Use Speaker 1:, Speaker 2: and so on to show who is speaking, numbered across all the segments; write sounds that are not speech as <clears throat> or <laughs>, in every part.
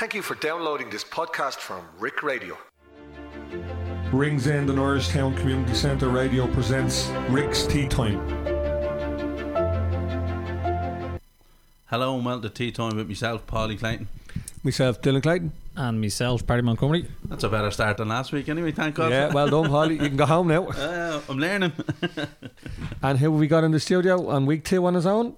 Speaker 1: Thank you for downloading this podcast from Rick Radio.
Speaker 2: Rings Ringsend and Irishtown Community Centre Radio presents Rick's Tea Time.
Speaker 3: Hello and welcome to Tea Time with myself, Paulie Clayton.
Speaker 2: Myself, Dylan Clayton.
Speaker 4: and myself, Barry Montgomery.
Speaker 3: That's a better start than last week anyway, thank God.
Speaker 2: Yeah, well done, Holly. You can go home now. <laughs>
Speaker 3: Uh, I'm learning. <laughs>
Speaker 2: And who have we got in the studio on week two on his own?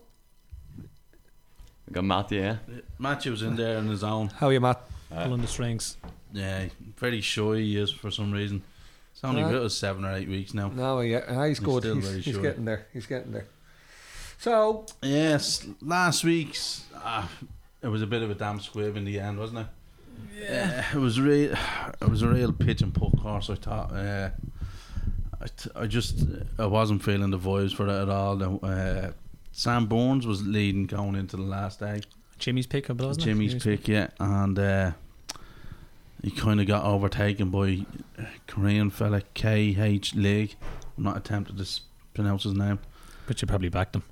Speaker 5: We got Matt, yeah.
Speaker 3: Matthew's in there on his own.
Speaker 2: How are you, Matt?
Speaker 4: Pulling the strings.
Speaker 3: Yeah, very shy he is for some reason. It's only
Speaker 2: Uh,
Speaker 3: with us seven or eight weeks now.
Speaker 2: No, yeah, ah, he's
Speaker 3: He's
Speaker 2: good.
Speaker 3: still
Speaker 2: He's,
Speaker 3: very
Speaker 2: he's getting there. He's getting there. So,
Speaker 3: Yes, last week's uh, it was a bit of a damn squib in the end, wasn't it? Yeah, it was real. It was a real pitch and pull course. I thought. Uh, I, t- I just I wasn't feeling the vibes for it at all. Uh, Sam Burns was leading going into the last day.
Speaker 4: Jimmy's pick, I wasn't?
Speaker 3: Jimmy's pick, yeah, and uh, he kind of got overtaken by a Korean fella K H Lee. I'm not attempting to pronounce his name.
Speaker 4: But you probably backed him.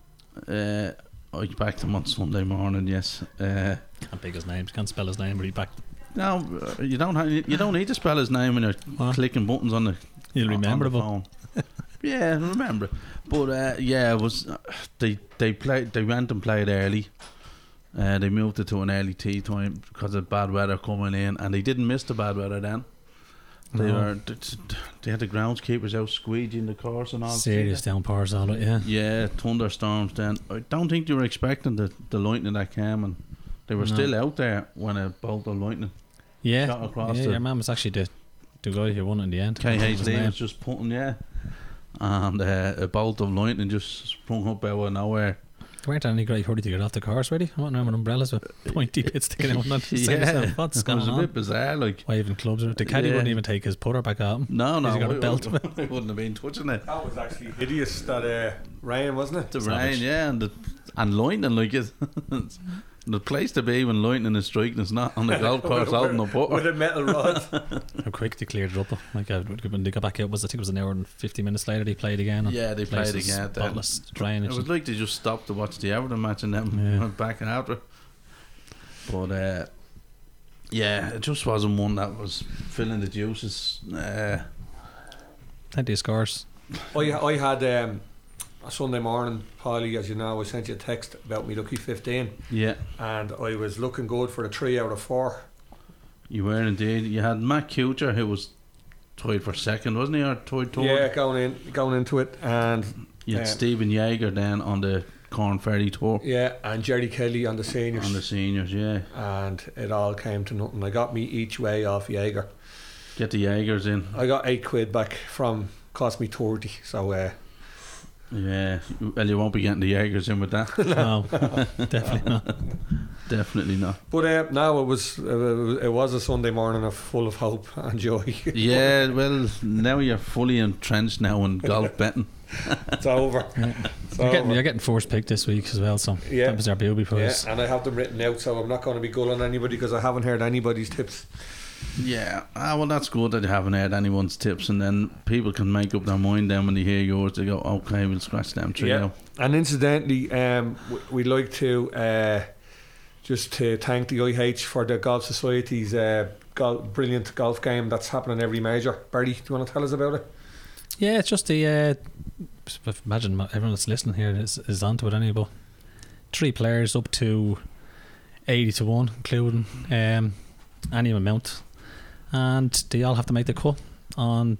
Speaker 3: Uh, I backed him on Sunday morning. Yes. Uh,
Speaker 4: Can't pick his name. Can't spell his name, but he backed him.
Speaker 3: no, uh, you don't. Have, you don't need to spell his name when you're
Speaker 4: What?
Speaker 3: clicking buttons on the.
Speaker 4: You'll
Speaker 3: on- on
Speaker 4: remember
Speaker 3: the phone. yeah, I remember. But uh, yeah, it was uh, they they played. They went and played early. Uh, they moved it to an early tea time because of bad weather coming in, and they didn't miss the bad weather then. They
Speaker 4: No.
Speaker 3: were they had the groundskeepers out squeegeeing the course and all.
Speaker 4: serious downpours, all it, yeah.
Speaker 3: Yeah, thunderstorms. Then I don't think they were expecting the the lightning that came, and they were
Speaker 4: No.
Speaker 3: still out there when a bolt of lightning.
Speaker 4: Yeah,
Speaker 3: Shot across
Speaker 4: yeah
Speaker 3: the-
Speaker 4: your man was actually the, the guy who won in the end. Can't remember his
Speaker 3: KHD was just putting yeah, and uh, a bolt of lightning just sprung up out of nowhere.
Speaker 4: There weren't any great hurry to get off the course, ready? I want to with umbrellas with pointy bits sticking out. Not
Speaker 3: yeah, <laughs>
Speaker 4: what's going on?
Speaker 3: it
Speaker 4: going
Speaker 3: was a
Speaker 4: on?
Speaker 3: bit bizarre. Like
Speaker 4: Waving clubs. The caddy
Speaker 3: Yeah.
Speaker 4: wouldn't even take his putter back at him.
Speaker 3: no, no,
Speaker 4: Has he got a
Speaker 3: I
Speaker 4: belt?
Speaker 3: wouldn't- I wouldn't have been touching it.
Speaker 2: that was actually hideous, that uh, rain, wasn't it?
Speaker 3: The
Speaker 4: Savage.
Speaker 3: rain, yeah, and the and lightning like <laughs> it. The place to be when lightning is striking is not on the golf <laughs> course out in the
Speaker 2: port
Speaker 3: With
Speaker 2: a metal rod. <laughs>
Speaker 4: How quick they cleared it up. though. Like uh, when they got back out, was I think it was an hour and fifty minutes later they played again.
Speaker 3: Yeah, they
Speaker 4: place
Speaker 3: played
Speaker 4: was
Speaker 3: again. then.
Speaker 4: Spotless drainage.
Speaker 3: It was like they just stopped to watch the Everton match and then
Speaker 4: Yeah. <laughs>
Speaker 3: went back and after. But uh, yeah, it just wasn't one that was filling the juices. Uh,
Speaker 4: Plenty of scores.
Speaker 2: I, I had um, a Sunday morning, Polly, as you know, I sent you a text about me lucky 15,
Speaker 3: yeah,
Speaker 2: and I was looking good for a three out of four.
Speaker 3: you were indeed. You had Matt Kuchar who was tied for second, wasn't he, or tied third?
Speaker 2: Yeah, going in, going into it, and
Speaker 3: You had
Speaker 2: um,
Speaker 3: Stephen Jaeger then on the Korn Ferry tour
Speaker 2: yeah, and Jerry Kelly on the seniors,
Speaker 3: on the seniors. Yeah,
Speaker 2: and it all came to nothing. I got me each way off Jaeger.
Speaker 3: get the Jaegers in.
Speaker 2: I got eight quid back from cost me thirty. So uh,
Speaker 3: Yeah, well, you won't be getting the Jaegers in with that. <laughs>
Speaker 4: No, definitely not.
Speaker 3: Definitely not.
Speaker 2: but uh, now it was uh, it was a Sunday morning of full of hope <laughs> and joy.
Speaker 3: Yeah, well, now you're fully entrenched now in golf <laughs> betting.
Speaker 2: it's over. It's
Speaker 4: You're getting,
Speaker 2: over.
Speaker 4: you're getting first pick this week as well, so
Speaker 2: Yeah.
Speaker 4: that was our beauty
Speaker 2: Yeah,
Speaker 4: prize.
Speaker 2: and I have them written out, so I'm not going to be gulling anybody because I haven't heard anybody's tips.
Speaker 3: Yeah, ah, well, that's good that you haven't heard anyone's tips, and then people can make up their mind. Then when they hear yours, they go, "Okay, we'll scratch them three
Speaker 2: Yeah. And incidentally, um, we'd like to uh, just to thank the IH for the Golf Society's uh, gol- brilliant golf game that's happening every major. Barry, do you want to tell us about it?
Speaker 4: Yeah, it's just the. Uh, imagine everyone that's listening here is, is onto it anyway. But three players up to eighty to one, including um, any amount, and they all have to make the cut on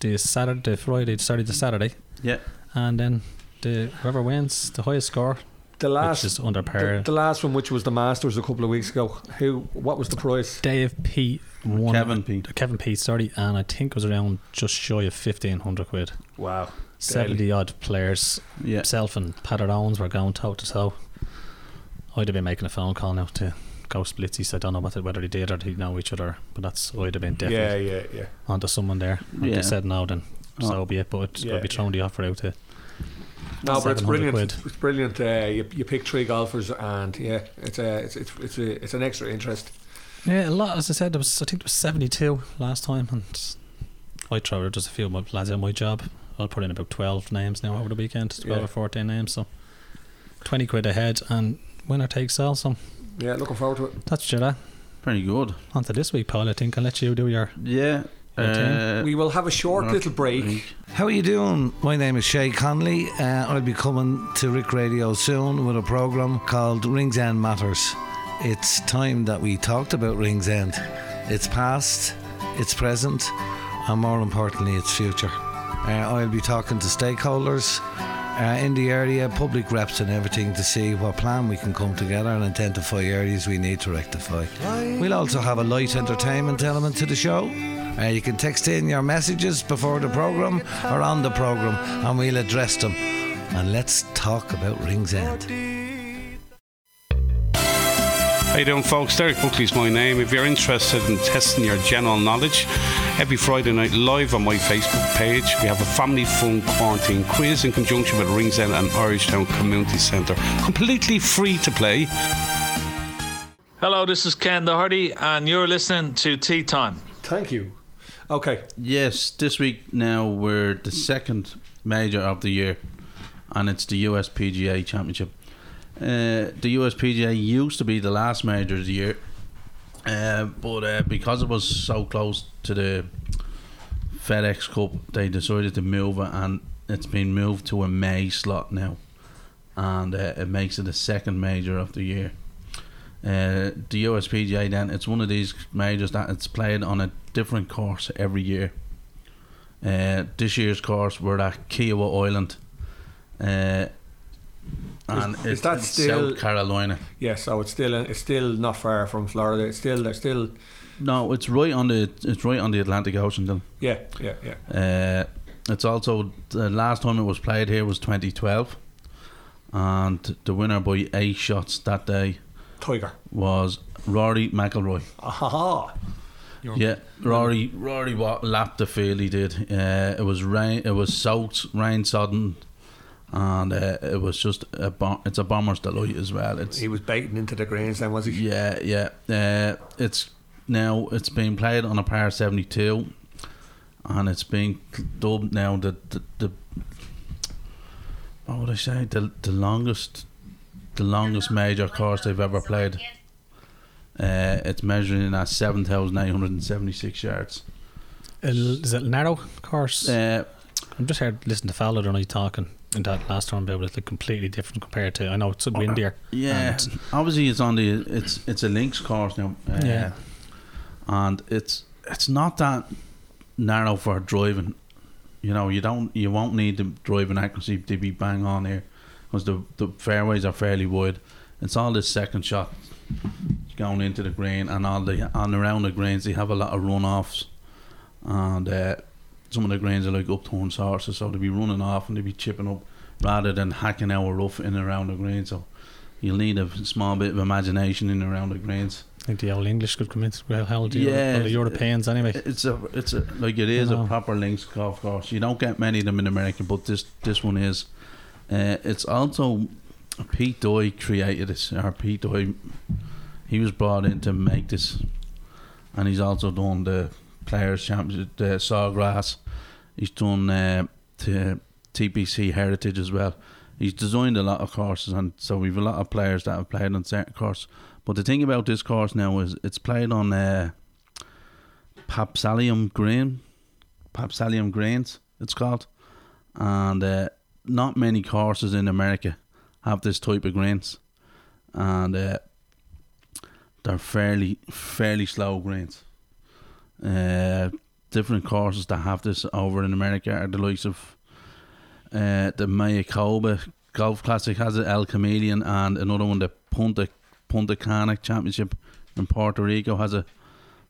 Speaker 4: the Saturday, the Friday, Saturday, the Saturday,
Speaker 3: Yeah,
Speaker 4: and then the whoever wins the highest score,
Speaker 2: The
Speaker 4: which
Speaker 2: last,
Speaker 4: is under par.
Speaker 2: the, the last one, which was the Masters a couple of weeks ago. Who? What was the price?
Speaker 4: Dave Pete won.
Speaker 3: Kevin Pete.
Speaker 4: Kevin Pete, sorry, and I think it was around just shy of fifteen hundred quid.
Speaker 2: Wow.
Speaker 4: Seventy odd players.
Speaker 3: Yeah,
Speaker 4: Himself and Pat Owens were going toe to toe. I'd have been making a phone call now to go splitsies. I don't know whether, whether they did or they know each other, but that's I'd have been definitely
Speaker 2: Yeah, yeah, yeah.
Speaker 4: onto someone there. And
Speaker 3: Yeah.
Speaker 4: they said no, then so
Speaker 3: Oh.
Speaker 4: be it. But it's
Speaker 2: Yeah,
Speaker 4: got to be thrown the offer out to.
Speaker 2: No, but it's brilliant.
Speaker 4: quid.
Speaker 2: It's brilliant. Uh, you, you pick three golfers, and yeah, it's a, it's it's it's, a, it's an extra interest.
Speaker 4: Yeah, a lot. As I said, there was I think there was seventy two last time, and I throw just a few of my lads on my job. I'll put in about twelve names now over the weekend, twelve
Speaker 2: Yeah.
Speaker 4: or fourteen names. So twenty quid ahead, and winner takes all. So
Speaker 2: Yeah, looking forward to it.
Speaker 4: That's Jedi.
Speaker 3: Pretty good.
Speaker 4: On to this week, Paul. I think I'll let you do your.
Speaker 3: Yeah. Uh,
Speaker 2: We will have a short little break.
Speaker 6: How are you doing? My name is Shay Conley. Uh, I'll be coming to Rick Radio soon with a program called Ringsend Matters. It's time that we talked about Ringsend. It's past, it's present, and more importantly, it's future. Uh, I'll be talking to stakeholders uh, in the area, public reps, and everything to see what plan we can come together and identify areas we need to rectify. We'll also have a light entertainment element to the show. Uh, you can text in your messages before the program or on the program, and we'll address them. And let's talk about Ringsend.
Speaker 7: How you doing, folks? Derek Buckley's my name. If you're interested in testing your general knowledge, every Friday night live on my Facebook page, we have a family fun quarantine quiz in conjunction with Ringsend and Irishtown Community Centre. Completely free to play.
Speaker 8: Hello, this is Ken Doherty, and you're listening to Tea Time.
Speaker 2: Thank you. Okay.
Speaker 3: Yes, this week now we're the second major of the year, and it's the USPGA Championship. Uh, the USPGA used to be the last major of the year, uh, but uh, because it was so close to the FedEx Cup, they decided to move it, and it's been moved to a May slot now, and uh, it makes it the second major of the year. Uh, the USPGA then it's one of these majors that it's played on a different course every year. This year's course were at Kiawah Island, and
Speaker 2: is
Speaker 3: it's
Speaker 2: that still-
Speaker 3: South Carolina.
Speaker 2: Yeah, so it's still it's still not far from Florida. It's still they're still
Speaker 3: No, it's right on the it's right on the Atlantic Ocean. Then.
Speaker 2: yeah yeah yeah.
Speaker 3: Uh, it's also the last time it was played here was 2012, and the winner by eight shots that day
Speaker 2: Tiger.
Speaker 3: was Rory McIlroy.
Speaker 2: Aha.
Speaker 3: Yeah, Rory Rory wa- lapped the field. He did. Uh, it was rain. It was soaked, rain sodden, and uh, it was just a bom- It's a bomber's delight as well. It's
Speaker 2: He was baiting into the greens then, was he?
Speaker 3: yeah, yeah. Uh, it's now it's been played on a par seventy two, and it's been dubbed now the the, the what would I say the the longest the longest major course they've ever played. Uh, it's measuring at seven thousand eight hundred and seventy six yards.
Speaker 4: Is it narrow course?
Speaker 3: Uh,
Speaker 4: I'm just heard listening to Fowler and I talking in that last time about it, like completely different compared to. I know it's a windier.
Speaker 3: yeah,
Speaker 4: and-
Speaker 3: obviously it's on the it's it's a links course now. Uh,
Speaker 4: Yeah.
Speaker 3: and it's it's not that narrow for driving. You know, you don't you won't need the driving accuracy to be bang on here because the the fairways are fairly wide. It's all this second shot going into the green and all the and around the greens they have a lot of runoffs and uh, some of the grains are like upturned sources so they be running off and they be chipping up rather than hacking out a rough in and around the green so you'll need a small bit of imagination in and around the grains.
Speaker 4: I think the old English could come in. Well, hell, the,
Speaker 3: Yeah.
Speaker 4: well, the Europeans anyway.
Speaker 3: it's a, it's a like it is a proper links golf course. You don't get many of them in America, but this this one is. Uh, it's also Pete Dye created this. Or Pete Dye, he was brought in to make this, and he's also done the Players Championship, the Sawgrass. He's done uh, the TPC Heritage as well. He's designed a lot of courses, and so we've a lot of players that have played on certain courses. But the thing about this course now is it's played on. Uh, Paspalum Green, Paspalum Greens, it's called, and uh, not many courses in America have this type of greens, and uh, they're fairly fairly slow greens. Uh, different courses that have this over in America are the likes of uh, the Mayakoba Golf Classic has it, El Chameleon, and another one, the Punta Punta Cana Championship in Puerto Rico has a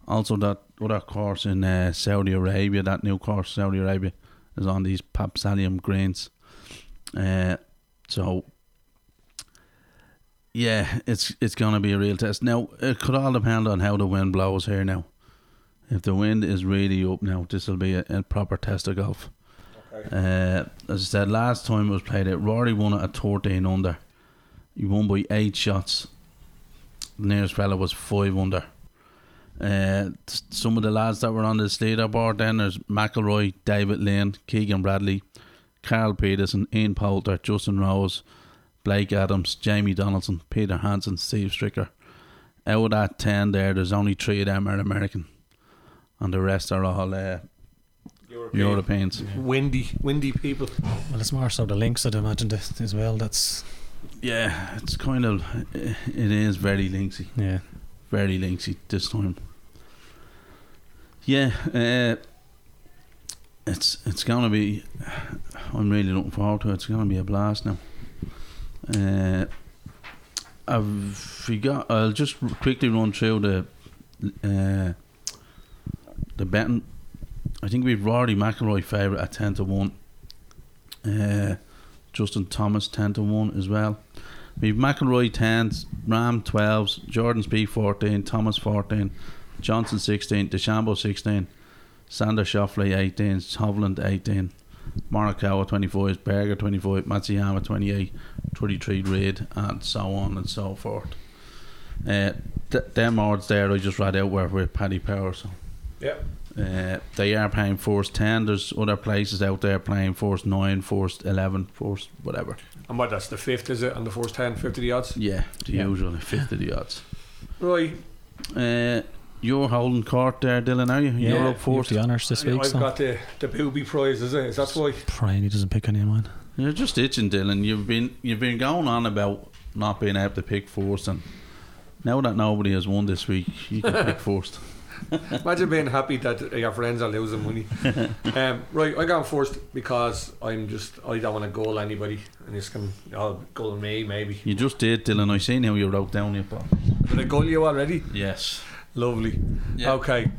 Speaker 3: also that other course in uh, Saudi Arabia, that new course Saudi Arabia is on these Paspalum greens. Uh, so yeah, it's it's gonna be a real test. Now it could all depend on how the wind blows here. Now, if the wind is really up now, this will be a, a proper test of golf. Uh, as I said last time it was played, it Rory won it at thirteen under. He won by eight shots. The nearest fella was five under. Uh, some of the lads that were on this leaderboard then there's McIlroy, David Lynn, Keegan Bradley, Carl Pettersson, Ian Poulter, Justin Rose, Blake Adams, Jamie Donaldson, Peter Hanson, Steve Stricker. out of that ten there, there's only three of them are American, and the rest are all uh, Europeans.
Speaker 2: Windy, windy people.
Speaker 4: Well, it's more so the links, I'd imagine, that- as well. That's,
Speaker 3: Yeah, it's kind of it is very linksy,
Speaker 4: yeah.
Speaker 3: very linksy this time. Yeah, uh, it's it's gonna be. I'm really looking forward to it. It's gonna be a blast now. Uh, I've forgot. I'll just quickly run through the uh, the betting. I think we've Rory McIlroy favourite at ten to one. Uh, Justin Thomas ten to one as well. We've McIlroy tens, Rahm twelves, Jordan Spieth fourteen, Thomas fourteen, Johnson sixteen, DeChambeau sixteen, Xander Schauffele eighteen, Hovland eighteen, Morikawa twenty five, Berger twenty five, Matsuyama 28, 33 Reed, and so on and so forth. Uh, th- them odds there I just read out were with Paddy Power. So
Speaker 2: Yeah.
Speaker 3: uh, they are playing force 10. There's other places out there playing force 9, force 11, force whatever.
Speaker 2: And what, that's the fifth, is it? And the force 10, 50 the odds?
Speaker 3: Yeah, the
Speaker 2: Yeah.
Speaker 3: usual, fifth of the odds.
Speaker 2: Right.
Speaker 3: Uh, you're holding court there, Dylan, are you?
Speaker 4: Yeah,
Speaker 3: you're up
Speaker 4: you the honours this week,
Speaker 2: I've
Speaker 4: so
Speaker 2: got the, the booby prize, is it? Is that why?
Speaker 4: praying he doesn't pick any of mine.
Speaker 3: You're just itching, Dylan. You've been you've been going on about not being able to pick first, and now that nobody has won this week, you can pick <laughs> first. <laughs>
Speaker 2: Imagine being happy that your friends are losing money. <laughs> um, right, I going first because I'm just I don't want to goal anybody, and this can I'll goal me maybe.
Speaker 3: You just did, Dylan. I seen how you wrote down your ball.
Speaker 2: Did I goal you already?
Speaker 3: Yes.
Speaker 2: Lovely.
Speaker 3: Yeah.
Speaker 2: Okay.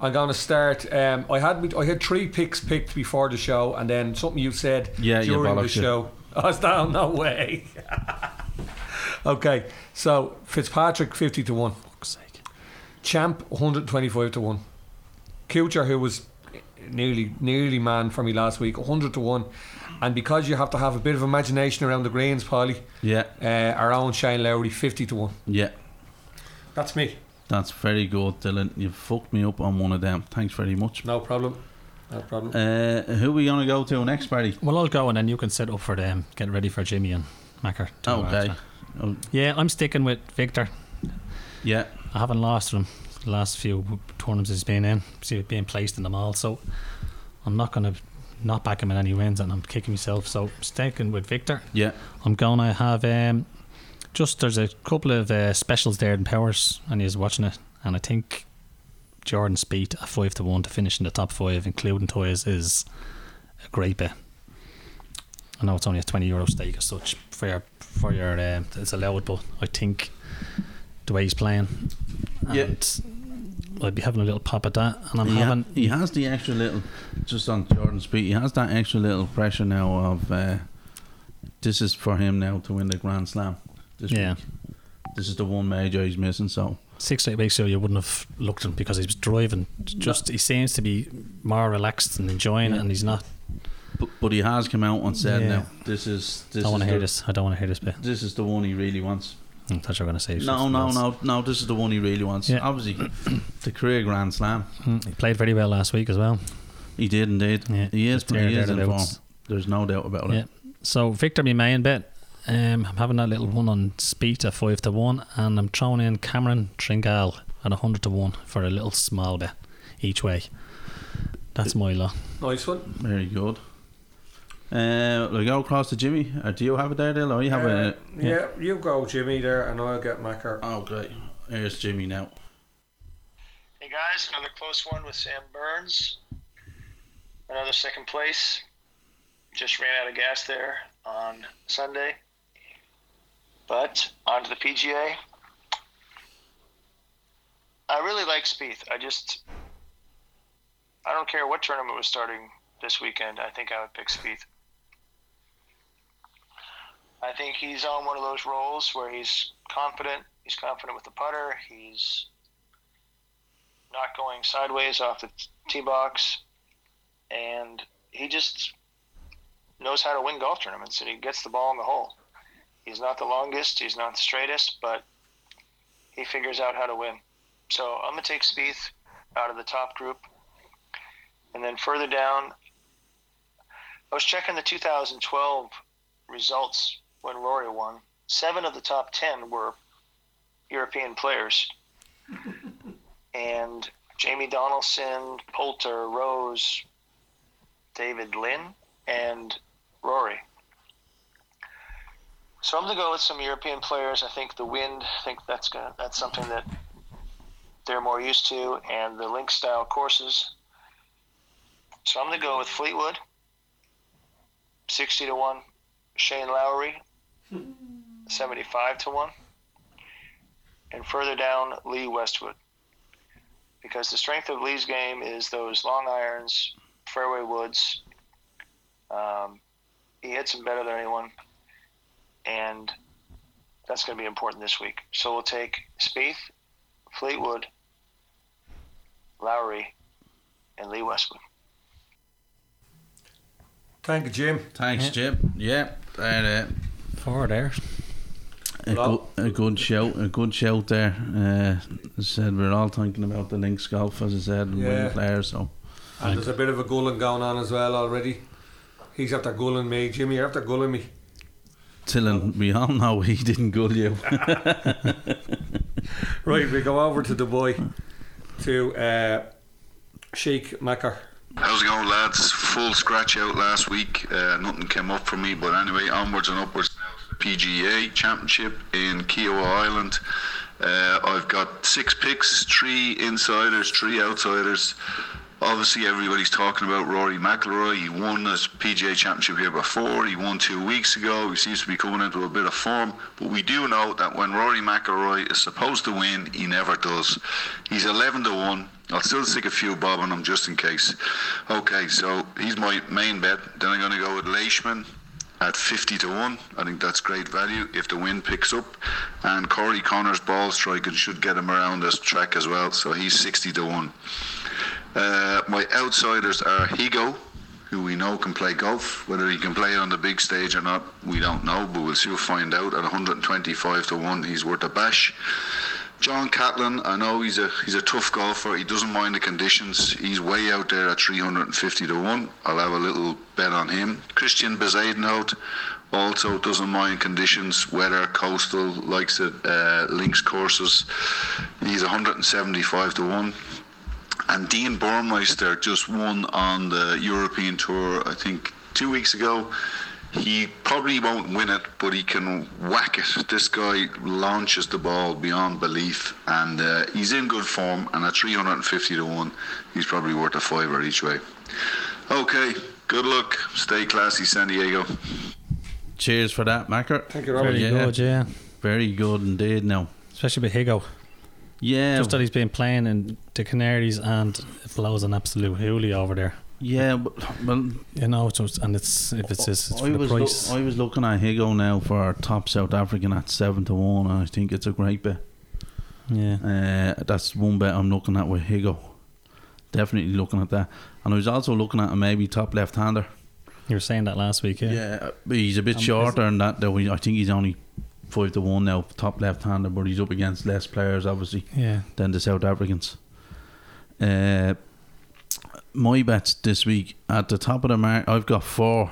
Speaker 2: I'm going to start. Um, I had I had three picks picked before the show, and then something you said
Speaker 3: Yeah,
Speaker 2: during the show. <laughs> I was down. No way. okay, so Fitzpatrick fifty to one.
Speaker 4: Fuck's sake.
Speaker 2: Champ 125 to 1. Kuchar, who was nearly nearly man for me last week, 100 to 1. And because you have to have a bit of imagination around the greens, Polly,
Speaker 3: Yeah.
Speaker 2: uh, our own Shane Lowry, 50 to 1.
Speaker 3: Yeah.
Speaker 2: That's me.
Speaker 3: That's very good, Dylan. You fucked me up on one of them. Thanks very much.
Speaker 2: No problem. No problem.
Speaker 3: Uh, who are we gonna go to next, Barry?
Speaker 4: Well, I'll go and then you can set up for them. Get ready for Jimmy and Macker. tomorrow
Speaker 3: Okay. Oh,
Speaker 4: Yeah, I'm sticking with Victor.
Speaker 3: Yeah.
Speaker 4: I haven't lost to him the last few tournaments he's been in. See being placed in them all, so I'm not going to not back him in any wins, and I'm kicking myself. So sticking with Victor.
Speaker 3: Yeah.
Speaker 4: I'm going to have um, just there's a couple of uh, specials there in Powers, and he's watching it, and I think Jordan Spieth a five to one to finish in the top five, including toys, is a great bet. I know it's only a twenty euro stake as such for your for your um, it's allowed, but I think the way he's playing,
Speaker 3: Yeah.
Speaker 4: and I'd be having a little pop at that, and I'm
Speaker 3: He, ha-
Speaker 4: having
Speaker 3: he has the extra little, just on Jordan Spieth, he has that extra little pressure now of uh, this is for him now to win the Grand Slam. This
Speaker 4: yeah.
Speaker 3: week. This is the one major he's missing, so
Speaker 4: Six eight weeks ago, you wouldn't have looked at him because he was driving. Just he seems to be more relaxed and enjoying it, and he's not.
Speaker 3: but, but he has come out and said
Speaker 4: Yeah.
Speaker 3: now this is
Speaker 4: I
Speaker 3: this
Speaker 4: don't want to hear this. I don't want to hear this bit.
Speaker 3: this is the one he really wants.
Speaker 4: I thought you were going to say
Speaker 3: No, no,
Speaker 4: else.
Speaker 3: no, no. This is the one he really wants.
Speaker 4: Yeah.
Speaker 3: Obviously, <clears throat> the career Grand Slam.
Speaker 4: Mm, He played very well last week as well.
Speaker 3: He did indeed.
Speaker 4: Yeah,
Speaker 3: he is.
Speaker 4: just there,
Speaker 3: He is in form. There's no doubt about
Speaker 4: Yeah.
Speaker 3: it.
Speaker 4: So Victor, my main bet. Um, I'm having that little one on Spieth at five to one, and I'm throwing in Cameron Tringale at hundred to one for a little small bet each way. That's my lot.
Speaker 2: nice one.
Speaker 3: Very good. Uh, we go across to Jimmy. Or do you have it there, Dale? Or you have
Speaker 2: Uh,
Speaker 3: a?
Speaker 2: yeah. you go, Jimmy, there, and I'll get Macker.
Speaker 3: Oh, great. Here's Jimmy now.
Speaker 9: Hey guys, another close one with Sam Burns. Another second place. Just ran out of gas there on Sunday. But on to the PGA. I really like Spieth. I just I don't care what tournament was starting this weekend. I think I would pick Spieth. I think he's on one of those rolls where he's confident. He's confident with the putter. He's not going sideways off the tee box, and he just knows how to win golf tournaments, and he gets the ball in the hole. He's not the longest, he's not the straightest, but he figures out how to win. So I'm gonna take Spieth out of the top group, and then further down, I was checking the 2012 results when Rory won. Seven of the top ten were European players. and Jamie Donaldson, Poulter, Rose, David Lynn, and Rory. So I'm going to go with some European players. I think the wind. I think that's gonna that's something that they're more used to, and the link style courses. So I'm going to go with Fleetwood, sixty to one. Shane Lowry, seventy-five to one, and further down Lee Westwood. Because the strength of Lee's game is those long irons, fairway woods. Um, he hits them better than anyone and that's going to be important this week. So we'll take Spieth, Fleetwood, Lowry, and Lee Westwood.
Speaker 2: Thank you, Jim.
Speaker 3: Thanks, Jim. Yeah, there,
Speaker 4: Four there.
Speaker 3: a, good, a good shout, a good shout there. Uh, as I said, we're all thinking about the links golf, as I said, and
Speaker 2: Yeah.
Speaker 3: winning players. So
Speaker 2: And there's a bit of a gulling going on as well already. He's after gulling me. Jimmy, you're after gulling me.
Speaker 3: Dylan, we all know he didn't gull you. <laughs>
Speaker 2: Right, we go over to the boy, to uh, Sheikh Macker.
Speaker 10: How's it going, lads? Full scratch out last week. Uh, nothing came up for me, but anyway, onwards and upwards now to the PGA Championship in Kiawah Island. Uh, I've got six picks, three insiders, three outsiders. Obviously, everybody's talking about Rory McIlroy. He won his PGA Championship here before. He won two weeks ago. He seems to be coming into a bit of form. But we do know that when Rory McIlroy is supposed to win, he never does. He's 11 to one. I'll still stick a few bob on him just in case. Okay, so he's my main bet. Then I'm going to go with Leishman at 50 to 1. I think that's great value if the wind picks up. And Corey Conners ball striking should get him around this track as well. So he's 60 to 1. Uh, my outsiders are Higgo, who we know can play golf. Whether he can play on the big stage or not, we don't know, but we'll soon find out. At 125 to 1, he's worth a bash. John Catlin, I know he's a he's a tough golfer. He doesn't mind the conditions. He's way out there at 350 to one. I'll have a little bet on him. Christiaan Bezuidenhout also doesn't mind conditions, weather, coastal, likes it, uh, links courses. He's 175 to one. And Dean Burmester just won on the European Tour, I think, two weeks ago. He probably won't win it, but he can whack it. This guy launches the ball beyond belief, and uh, he's in good form. And at 350 to 1, he's probably worth a fiver each way. Okay, good luck. Stay classy, San Diego.
Speaker 3: Cheers for that, Macker.
Speaker 2: Thank you, Robert.
Speaker 4: Very good, yeah.
Speaker 3: Very good indeed. Now,
Speaker 4: Especially with Higgo.
Speaker 3: yeah,
Speaker 4: Just that he's been playing in the Canaries and it blows an absolute hoolie over there.
Speaker 3: Yeah. But, well,
Speaker 4: You know, so it's, and it's if it's this, it's
Speaker 3: I
Speaker 4: for the price.
Speaker 3: I was looking at Higgo now for our top South African at seven to one, and I think it's a great bet.
Speaker 4: yeah.
Speaker 3: Uh, that's one bet I'm looking at with Higgo. Definitely looking at that, and I was also looking at a maybe top left-hander.
Speaker 4: You were saying that last week, yeah.
Speaker 3: Yeah, he's a bit
Speaker 4: Um,
Speaker 3: shorter than that. Though I think he's only five to one now, top left-hander, but he's up against less players, obviously.
Speaker 4: Yeah.
Speaker 3: than the South Africans. Uh, my bets this week at the top of the mark, I've got four.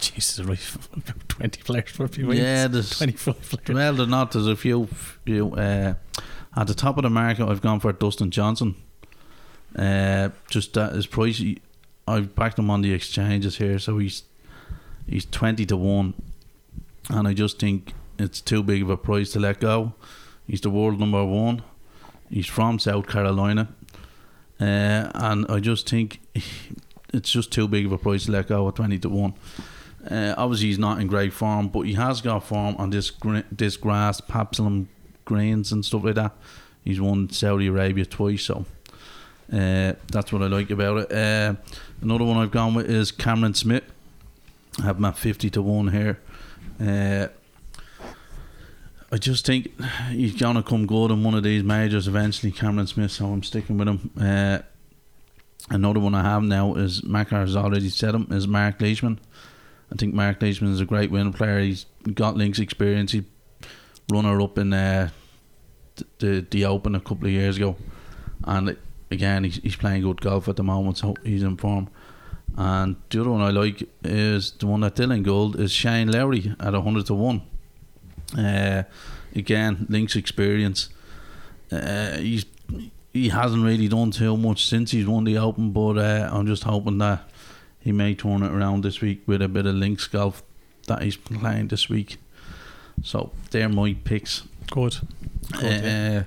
Speaker 4: Jesus, right. <laughs> 20 players for a few weeks.
Speaker 3: Yeah, there's <laughs>
Speaker 4: 25 players.
Speaker 3: well, there's not. There's a few. few uh, at the top of the market, I've gone for Dustin Johnson. Uh, just that his price. he- I've backed him on the exchanges here, so he's he's twenty to one, and I just think it's too big of a price to let go. He's the world number one. He's from South Carolina, uh, and I just think <laughs> it's just too big of a price to let go at twenty to one. Uh, obviously, he's not in great form, but he has got form on this gr- this grass, Papillon greens and stuff like that. He's won Saudi Arabia twice, so uh, that's what I like about it. Uh, another one I've gone with is Cameron Smith. I have at fifty to one here. I just think he's gonna come good in one of these majors eventually, Cameron Smith. So I'm sticking with him. Uh, another one I have now is Macker has already said him is Mark Leishman. I think Mark Leishman is a great win player. He's got links experience. He runner up in uh, the the Open a couple of years ago, and again he's, he's playing good golf at the moment, so he's in form. And the other one I like is the one that Dylan Gold is Shane Lowry at hundred to one. Uh, again, links experience. Uh, he's he hasn't really done too much since he's won the Open, but uh, I'm just hoping that he may turn it around this week with a bit of links golf that he's playing this week. So they're my picks.
Speaker 4: Good. Good,
Speaker 3: Uh,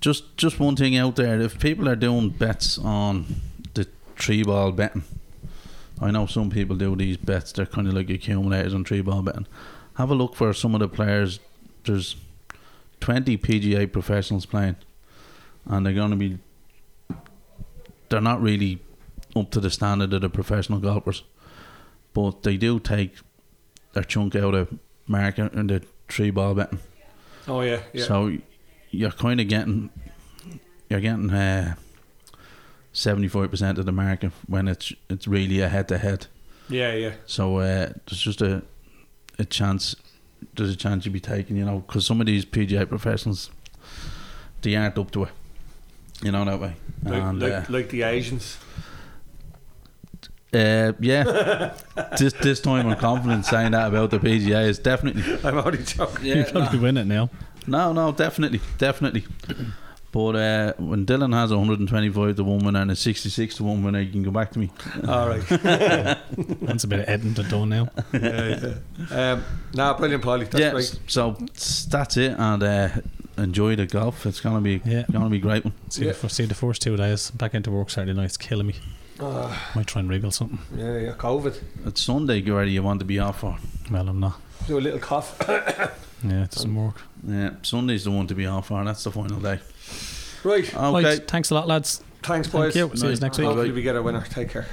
Speaker 3: just just one thing out there: if people are doing bets on the three ball betting, I know some people do these bets. They're kind of like accumulators on three ball betting. Have a look for some of the players. There's twenty PGA professionals playing, and they're going to be. They're not really up to the standard of the professional golfers, but they do take their chunk out of market and the three ball betting.
Speaker 2: Oh yeah, yeah.
Speaker 3: So you're kind of getting you're getting seventy four percent of the market when it's it's really a head to head.
Speaker 2: yeah, yeah.
Speaker 3: So uh, there's just a a chance. There's a chance you'll be taking, you know, because some of these PGA professionals they aren't up to it. You know that way.
Speaker 2: Like,
Speaker 3: and
Speaker 2: like,
Speaker 3: uh,
Speaker 2: like the Asians.
Speaker 3: uh, yeah, <laughs> this this time I'm confident saying that about the PGA is definitely <laughs>
Speaker 2: I'm already joking.
Speaker 4: You probably win it now.
Speaker 3: No, no, definitely, definitely. But uh, when Dylan has a 125 to one winner and a 66 to one winner, you can go back to me.
Speaker 2: All right. <laughs>
Speaker 4: That's a bit of Edmonton done now.
Speaker 2: yeah, yeah. Um, nah, brilliant, Polly. That's
Speaker 3: yeah,
Speaker 2: great.
Speaker 3: so that's it, and uh, enjoy the golf. It's gonna be
Speaker 4: Yeah.
Speaker 3: gonna be great one.
Speaker 4: See,
Speaker 2: Yeah.
Speaker 4: the, see the first two days back into work Saturday night. It's killing me. Might try and wriggle something.
Speaker 2: Yeah, yeah. COVID.
Speaker 3: It's Sunday, where you want to be off for.
Speaker 4: Well, I'm not.
Speaker 2: Do a little cough.
Speaker 4: Yeah, it doesn't work.
Speaker 3: Yeah, Sunday's the one to be off for. That's the final day.
Speaker 2: right.
Speaker 3: Okay.
Speaker 4: Right, thanks a lot, lads.
Speaker 2: Thanks,
Speaker 4: Thank
Speaker 2: boys.
Speaker 4: you. See you next week.
Speaker 2: Hopefully we get a winner. Take care.